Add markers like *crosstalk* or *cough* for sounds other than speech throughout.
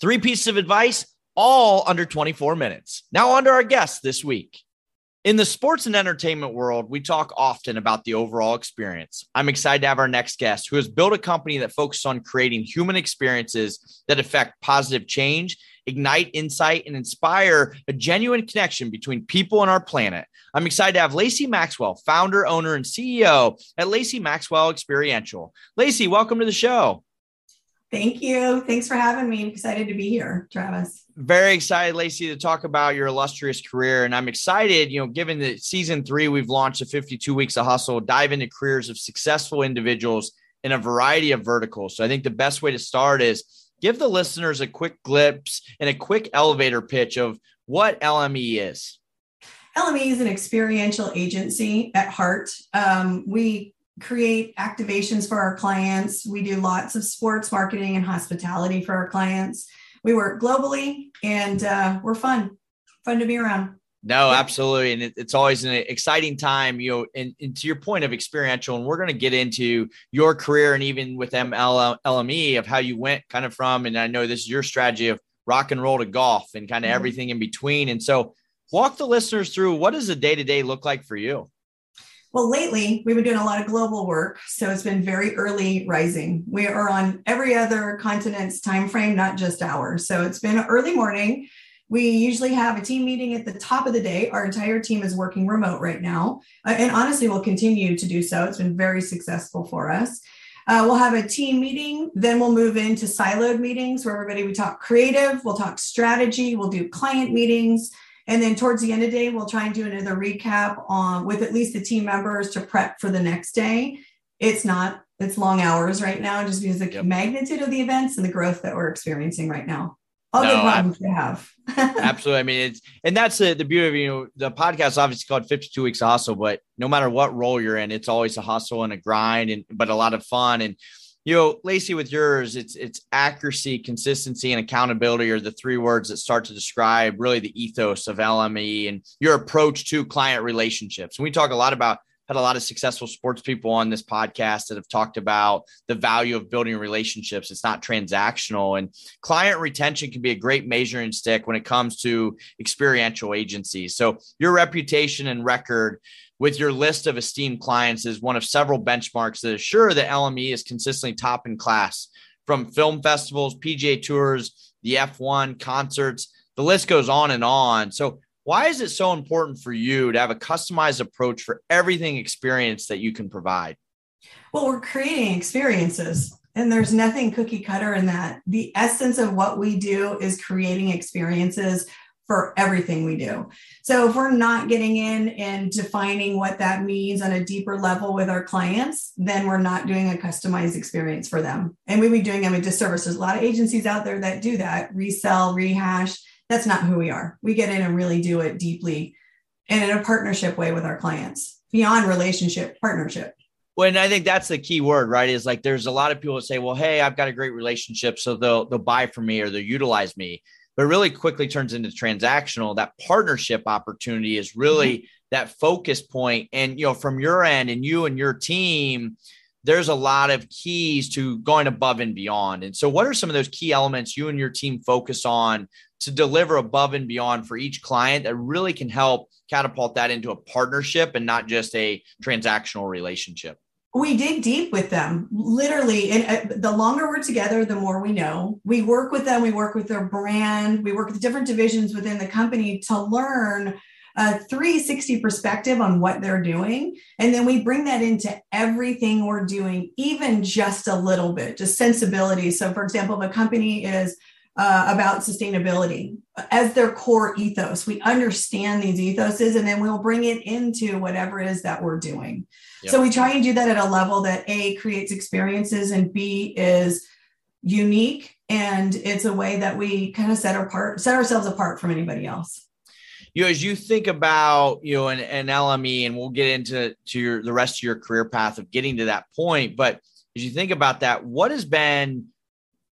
Three pieces of advice, all under 24 minutes. Now, on to our guests this week. In the sports and entertainment world, we talk often about the overall experience. I'm excited to have our next guest who has built a company that focuses on creating human experiences that affect positive change, ignite insight, and inspire a genuine connection between people and our planet. I'm excited to have Lacey Maxwell, founder, owner, and CEO at Lacey Maxwell Experiential. Lacey, welcome to the show. Thank you. Thanks for having me. I'm excited to be here, Travis. Very excited, Lacey, to talk about your illustrious career. And I'm excited, you know, given that season three, we've launched a 52 weeks of hustle, dive into careers of successful individuals in a variety of verticals. So I think the best way to start is give the listeners a quick glimpse and a quick elevator pitch of what LME is. LME is an experiential agency at heart. Um, we create activations for our clients. We do lots of sports marketing and hospitality for our clients. We work globally and uh, we're fun, fun to be around. No, yeah. absolutely. And it, it's always an exciting time, you know, and, and, to your point of experiential, and we're going to get into your career and even with ML, LME of how you went kind of from, and I know this is your strategy of rock and roll to golf and kind of mm-hmm. everything in between. And so walk the listeners through what does a day to day look like for you? Well, lately we've been doing a lot of global work, so it's been very early rising. We are on every other continent's time frame, not just ours. So it's been early morning. We usually have a team meeting at the top of the day. Our entire team is working remote right now, uh, and honestly, we'll continue to do so. It's been very successful for us. Uh, we'll have a team meeting, then we'll move into siloed meetings where everybody we talk creative, we'll talk strategy, we'll do client meetings, and then towards the end of the day, we'll try and do another recap on with at least the team members to prep for the next day. It's not, it's long hours right now, just because the yep. magnitude of the events and the growth that we're experiencing right now. All no, good problems to have. *laughs* absolutely. I mean, it's and that's the, the beauty of you know the podcast obviously called 52 weeks hustle, but no matter what role you're in, it's always a hustle and a grind and but a lot of fun. And you know, Lacey, with yours, it's it's accuracy, consistency, and accountability are the three words that start to describe really the ethos of LME and your approach to client relationships. And we talk a lot about had a lot of successful sports people on this podcast that have talked about the value of building relationships. It's not transactional, and client retention can be a great measuring stick when it comes to experiential agencies. So your reputation and record with your list of esteemed clients is one of several benchmarks that assure that LME is consistently top in class from film festivals, PGA tours, the F1 concerts, the list goes on and on. So, why is it so important for you to have a customized approach for everything experience that you can provide? Well, we're creating experiences and there's nothing cookie cutter in that. The essence of what we do is creating experiences for everything we do. So if we're not getting in and defining what that means on a deeper level with our clients, then we're not doing a customized experience for them. And we'd be doing them a disservice. There's a lot of agencies out there that do that, resell, rehash. That's not who we are. We get in and really do it deeply and in a partnership way with our clients, beyond relationship, partnership. Well, and I think that's the key word, right? Is like there's a lot of people that say, "Well, hey, I've got a great relationship, so they'll they'll buy from me or they'll utilize me." But really quickly turns into transactional. That partnership opportunity is really mm-hmm. that focus point. And, you know, from your end and you and your team, there's a lot of keys to going above and beyond. And so, what are some of those key elements you and your team focus on to deliver above and beyond for each client that really can help catapult that into a partnership and not just a transactional relationship? We dig deep with them. Literally and uh, the longer we're together the more we know. We work with them we work with their brand we work with different divisions within the company to learn a 360 perspective on what they're doing. And then we bring that into everything we're doing even just a little bit just sensibility. So for example if a company is uh, about sustainability as their core ethos. We understand these ethoses and then we'll bring it into whatever it is that we're doing. Yep. So we try and do that at a level that A creates experiences and B is unique and it's a way that we kind of set apart set ourselves apart from anybody else you know, as you think about you know an, an LME, and we'll get into to your the rest of your career path of getting to that point. But as you think about that, what has been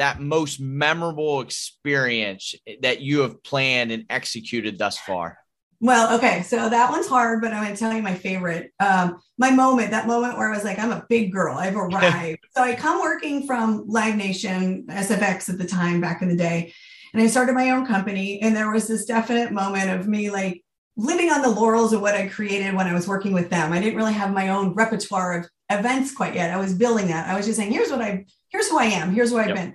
that most memorable experience that you have planned and executed thus far? Well, okay, so that one's hard, but I'm going to tell you my favorite. Um, my moment, that moment where I was like, I'm a big girl, I've *laughs* arrived. so I come working from Live Nation, SFX at the time back in the day, and I started my own company. And there was this definite moment of me like living on the laurels of what I created when I was working with them. I didn't really have my own repertoire of events quite yet. I was building that. I was just saying, here's what I, here's who I am, here's where I've yep. been.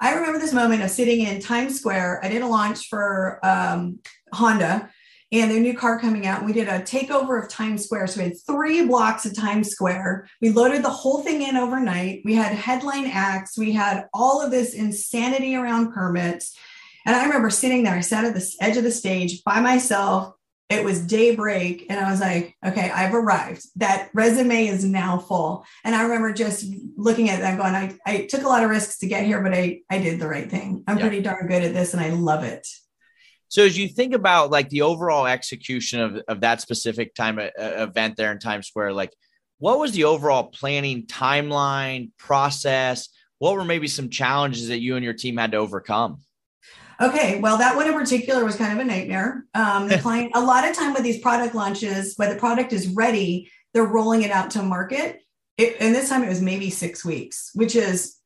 I remember this moment of sitting in Times Square. I did a launch for um, Honda and their new car coming out. And we did a takeover of Times Square. So we had three blocks of Times Square. We loaded the whole thing in overnight. We had headline acts. We had all of this insanity around permits. And I remember sitting there, I sat at the edge of the stage by myself, it was daybreak and i was like okay i've arrived. That resume is now full. And i remember just looking at that going i, I took a lot of risks to get here but i i did the right thing. I'm yeah. pretty darn good at this and i love it. So as you think about like the overall execution of, of that specific time uh, event there in times square like what was the overall planning timeline process? What were maybe some challenges that you and your team had to overcome Okay, well, that one in particular was kind of a nightmare. Um, the *laughs* client, a lot of time with these product launches, when the product is ready, they're rolling it out to market. It, and this time it was maybe six weeks, which is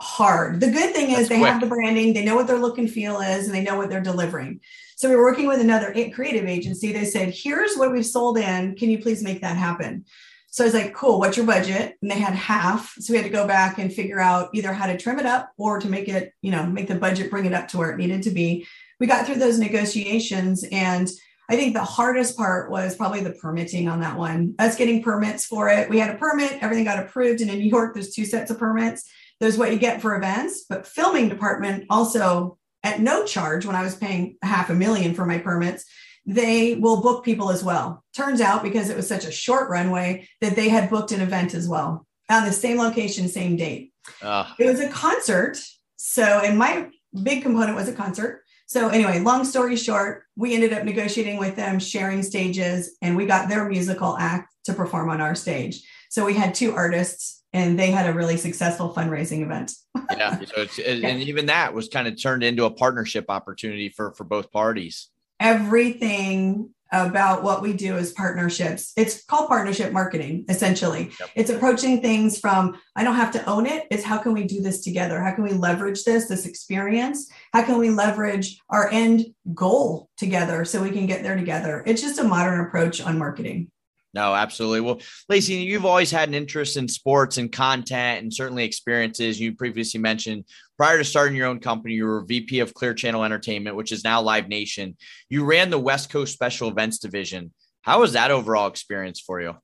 hard. The good thing is they quick. have the branding, they know what their look and feel is, and they know what they're delivering. So we are working with another creative agency. They said, "Here's what we've sold in. Can you please make that happen?" So I was like, cool, what's your budget? And they had half. So we had to go back and figure out either how to trim it up or to make it, you know, make the budget bring it up to where it needed to be. We got through those negotiations. And I think the hardest part was probably the permitting on that one. Us getting permits for it. We had a permit, everything got approved. And in New York, there's two sets of permits. There's what you get for events, but filming department also at no charge when I was paying half a million for my permits they will book people as well. Turns out because it was such a short runway that they had booked an event as well on the same location, same date. Uh. It was a concert. So, and my big component was a concert. So, anyway, long story short, we ended up negotiating with them, sharing stages, and we got their musical act to perform on our stage. So, we had two artists and they had a really successful fundraising event. yeah. So *laughs* and even that was kind of turned into a partnership opportunity for, for both parties everything about what we do is partnerships. It's called partnership marketing, essentially. Yep. It's approaching things from I don't have to own it. It's how can we do this together? How can we leverage this, this experience? How can we leverage our end goal together so we can get there together? It's just a modern approach on marketing. No, absolutely. Well, Lacey, you've always had an interest in sports and content and certainly experiences. You previously mentioned prior to starting your own company, you were VP of Clear Channel Entertainment, which is now Live Nation. You ran the West Coast Special Events Division. How was that overall experience for you?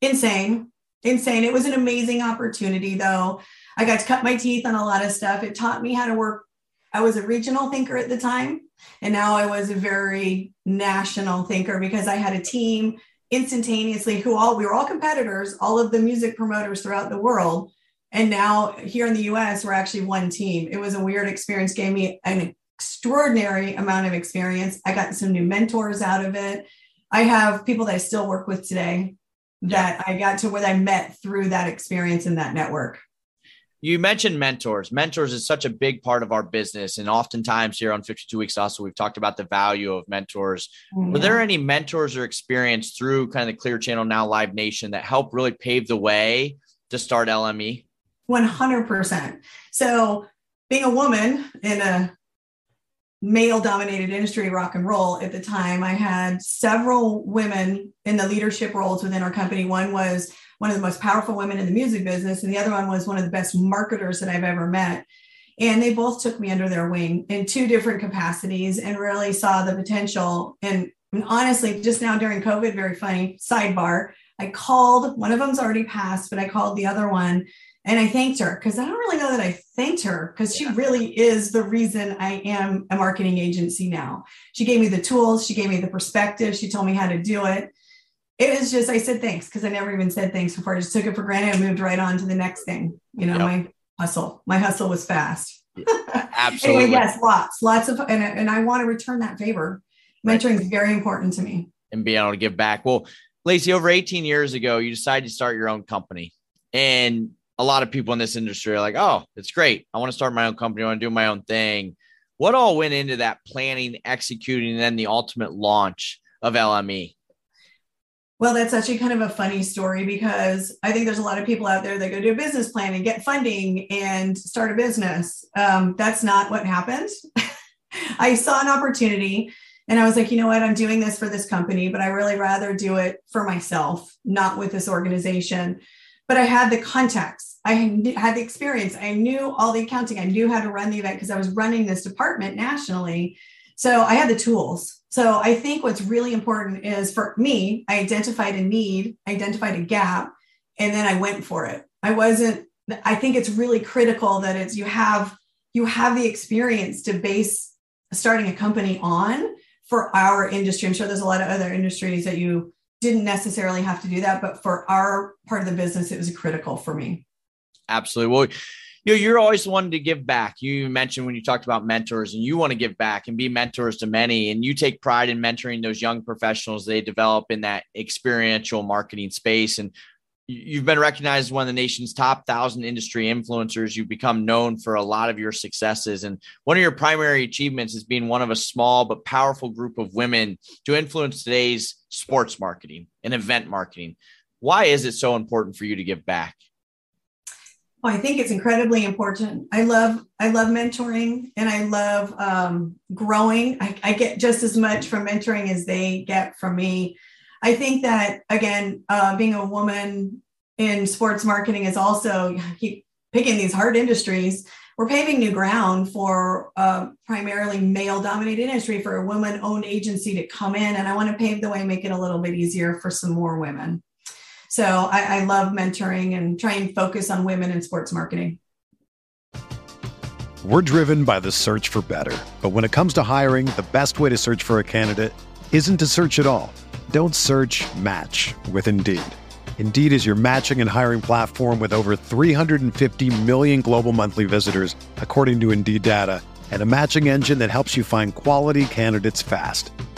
Insane. Insane. It was an amazing opportunity, though. I got to cut my teeth on a lot of stuff. It taught me how to work. I was a regional thinker at the time, and now I was a very national thinker because I had a team instantaneously who all we were all competitors all of the music promoters throughout the world. And now here in the us we're actually one team. It was a weird experience gave me an extraordinary amount of experience. I got some new mentors out of it. I have people that i still work with today that i got to where i met through that experience in that network you mentioned mentors. Mentors is such a big part of our business. And oftentimes here on 52 Weeks Also, we've talked about the value of mentors. Yeah. Were there any mentors or experience through kind of the Clear Channel Now Live Nation that helped really pave the way to start LME? 100%. So, being a woman in a male dominated industry, rock and roll, at the time, I had several women in the leadership roles within our company. One was one of the most powerful women in the music business, and the other one was one of the best marketers that I've ever met. And they both took me under their wing in two different capacities and really saw the potential. And, and honestly, just now during COVID, very funny sidebar, I called, one of them's already passed, but I called the other one and I thanked her because I don't really know that I thanked her because she really is the reason I am a marketing agency now. She gave me the tools, she gave me the perspective, she told me how to do it. It was just, I said thanks because I never even said thanks before. I just took it for granted and moved right on to the next thing. You know, yep. my hustle, my hustle was fast. *laughs* Absolutely. anyway, yes, lots, lots of, and, and I want to return that favor. Mentoring is very important to me. And being able to give back. Well, Lacey, over 18 years ago, you decided to start your own company. And a lot of people in this industry are like, oh, it's great. I want to start my own company. I want to do my own thing. What all went into that planning, executing, and then the ultimate launch of LME? Well, that's actually kind of a funny story because I think there's a lot of people out there that go do a business plan and get funding and start a business. Um, that's not what happened. *laughs* I saw an opportunity and I was like, you know what? I'm doing this for this company, but I really rather do it for myself, not with this organization. But I had the context, I had the experience, I knew all the accounting, I knew how to run the event because I was running this department nationally. So I had the tools. So I think what's really important is for me, I identified a need, identified a gap, and then I went for it. I wasn't, I think it's really critical that it's you have you have the experience to base starting a company on for our industry. I'm sure there's a lot of other industries that you didn't necessarily have to do that, but for our part of the business, it was critical for me. Absolutely. Well, you know, you're always wanting to give back. You mentioned when you talked about mentors and you want to give back and be mentors to many, and you take pride in mentoring those young professionals they develop in that experiential marketing space. And you've been recognized as one of the nation's top thousand industry influencers. You've become known for a lot of your successes. And one of your primary achievements is being one of a small but powerful group of women to influence today's sports marketing and event marketing. Why is it so important for you to give back? Well, I think it's incredibly important. I love I love mentoring and I love um, growing. I, I, get just as much from mentoring as they get from me. I think that again, uh, being a woman in sports marketing is also keep picking these hard industries. We're paving new ground for uh, primarily male dominated industry for a woman owned agency to come in, and I want to pave the way, make it a little bit easier for some more women. So I, I love mentoring and try and focus on women in sports marketing. We're driven by the search for better. But when it comes to hiring, the best way to search for a candidate isn't to search at all. Don't search match with Indeed. Indeed is your matching and hiring platform with over 350 million global monthly visitors, according to Indeed data, and a matching engine that helps you find quality candidates fast.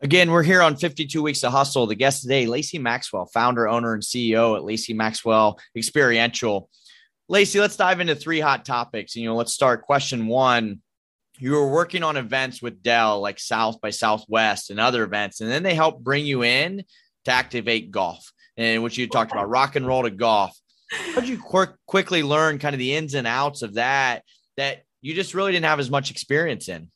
Again, we're here on 52 Weeks of Hustle. The guest today, Lacey Maxwell, founder, owner, and CEO at Lacey Maxwell Experiential. Lacey, let's dive into three hot topics. You know, let's start question one. You were working on events with Dell, like South by Southwest and other events, and then they help bring you in to activate golf, and which you talked about rock and roll to golf. How did you quick, quickly learn kind of the ins and outs of that that you just really didn't have as much experience in?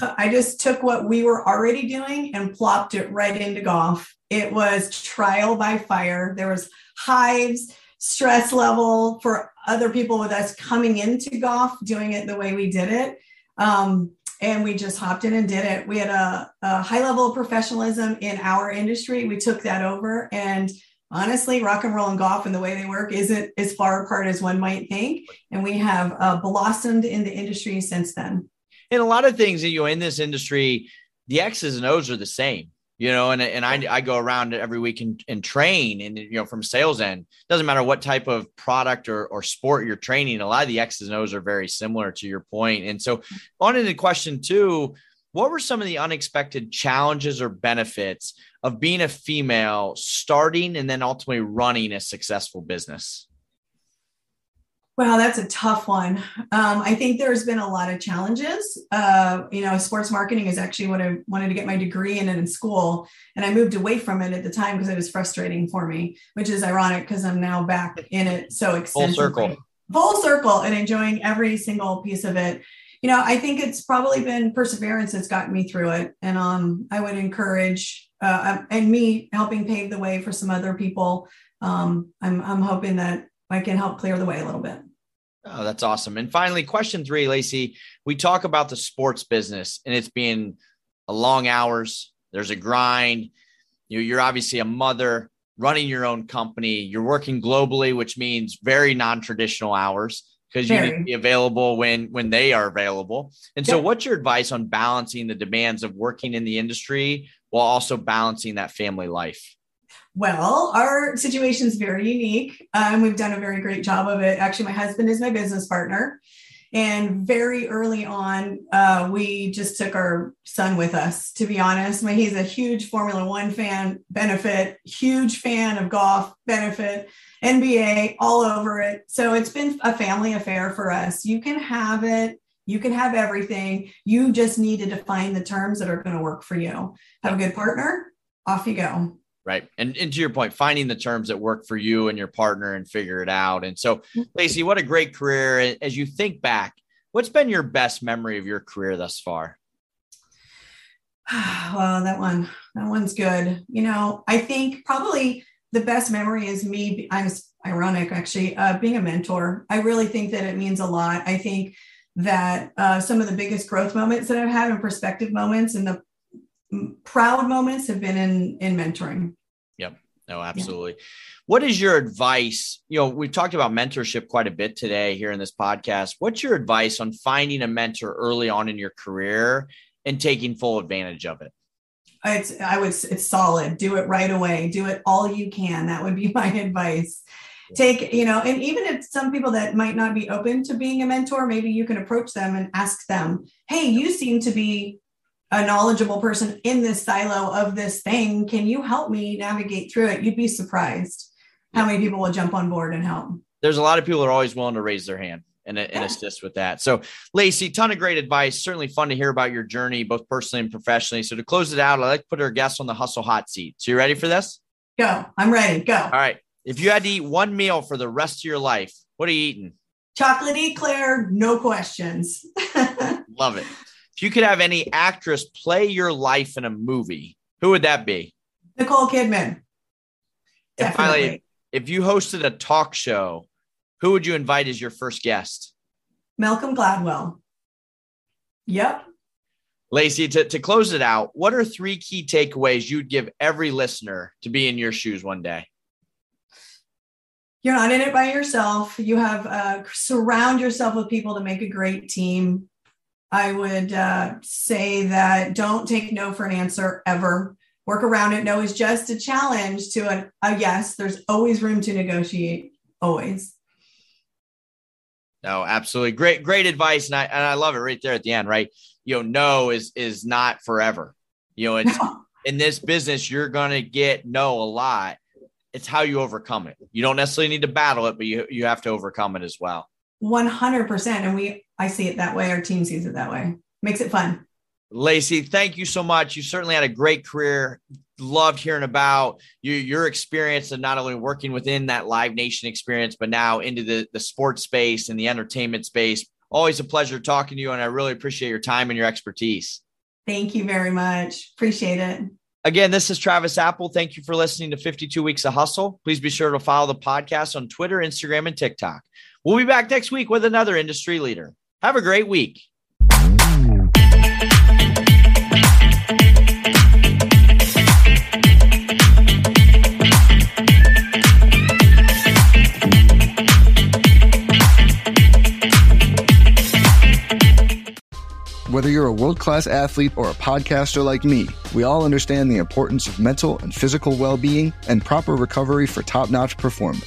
I just took what we were already doing and plopped it right into golf. It was trial by fire. There was hives, stress level for other people with us coming into golf, doing it the way we did it. Um, and we just hopped in and did it. We had a, a high level of professionalism in our industry. We took that over and honestly, rock and roll and golf and the way they work isn't as far apart as one might think. And we have uh, blossomed in the industry since then in a lot of things, that you know, in this industry, the X's and O's are the same. you know, and, and I, I go around every week and, and train and, you know, from sales end, doesn't matter what type of product or, or sport you're training. A lot of the X's and O's are very similar to your point. And so on into question two, what were some of the unexpected challenges or benefits of being a female starting and then ultimately running a successful business? Wow, that's a tough one. Um, I think there's been a lot of challenges. Uh, you know, sports marketing is actually what I wanted to get my degree in in school, and I moved away from it at the time because it was frustrating for me, which is ironic because I'm now back in it so extensively. Full circle. Full circle, and enjoying every single piece of it. You know, I think it's probably been perseverance that's gotten me through it, and um, I would encourage uh, and me helping pave the way for some other people. Um, I'm I'm hoping that I can help clear the way a little bit. Oh, that's awesome. And finally, question three, Lacey. We talk about the sports business and it's being a long hours. There's a grind. You you're obviously a mother running your own company. You're working globally, which means very non-traditional hours because you need to be available when when they are available. And so, what's your advice on balancing the demands of working in the industry while also balancing that family life? Well, our situation is very unique. Um, we've done a very great job of it. Actually, my husband is my business partner. And very early on, uh, we just took our son with us, to be honest. I mean, he's a huge Formula One fan, benefit, huge fan of golf, benefit, NBA, all over it. So it's been a family affair for us. You can have it, you can have everything. You just need to define the terms that are going to work for you. Have a good partner, off you go right? And, and to your point finding the terms that work for you and your partner and figure it out. And so lacey what a great career. As you think back what's been your best memory of your career thus far? *sighs* Well that one that one's good. You know i think probably the best memory is me i'm ironic actually uh, being a mentor. I really think that it means a lot. I think that uh, some of the biggest growth moments that i've had and perspective moments and the proud moments have been in in mentoring Oh, no absolutely. Yeah. what is your advice? You know we've talked about mentorship quite a bit today here in this podcast. What's your advice on finding a mentor early on in your career and taking full advantage of it? It's i would it's solid. Do it right away. Do it all you can. That would be *laughs* my advice. Take you know and even if some people that might not be open to being a mentor maybe you can approach them and ask them hey you seem to be a knowledgeable person in this silo of this thing. Can you help me navigate through it? You'd be surprised how many people will jump on board and help. There's a lot of people that are always willing to raise their hand and, and yeah. assist with that. So, Lacey, ton of great advice. Certainly fun to hear about your journey, both personally and professionally. So, to close it out, I'd like to put our guests on the hustle hot seat. So, you ready for this? Go. I'm ready. Go. All right. If you had to eat one meal for the rest of your life, what are you eating? Chocolate eclair, no questions. *laughs* Love it. If you could have any actress play your life in a movie, who would that be? Nicole Kidman. And finally, if you hosted a talk show, who would you invite as your first guest? Malcolm Gladwell. Yep. Lacey, to, to close it out, what are three key takeaways you'd give every listener to be in your shoes one day? You're not in it by yourself. You have uh, surround yourself with people to make a great team. I would uh, say that don't take no for an answer ever. Work around it. No is just a challenge to a, a yes. There's always room to negotiate. Always. No, absolutely. Great, great advice. And I, and I love it right there at the end, right? You know, no is, is not forever. You know, it's no. *laughs* in this business, you're going to get no a lot. It's how you overcome it. You don't necessarily need to battle it, but you, you have to overcome it as well. 100%. And we, I see it that way. Our team sees it that way. Makes it fun. Lacey, thank you so much. You certainly had a great career. Loved hearing about you, your experience of not only working within that Live Nation experience, but now into the, the sports space and the entertainment space. Always a pleasure talking to you, and I really appreciate your time and your expertise. Thank you very much. Appreciate it. Again, this is Travis Apel. Thank you for listening to 52 Weeks of Hustle. Please be sure to follow the podcast on Twitter, Instagram, and TikTok. We'll be back next week with another industry leader. Have a great week. Whether you're a world class athlete or a podcaster like me, we all understand the importance of mental and physical well being and proper recovery for top notch performance.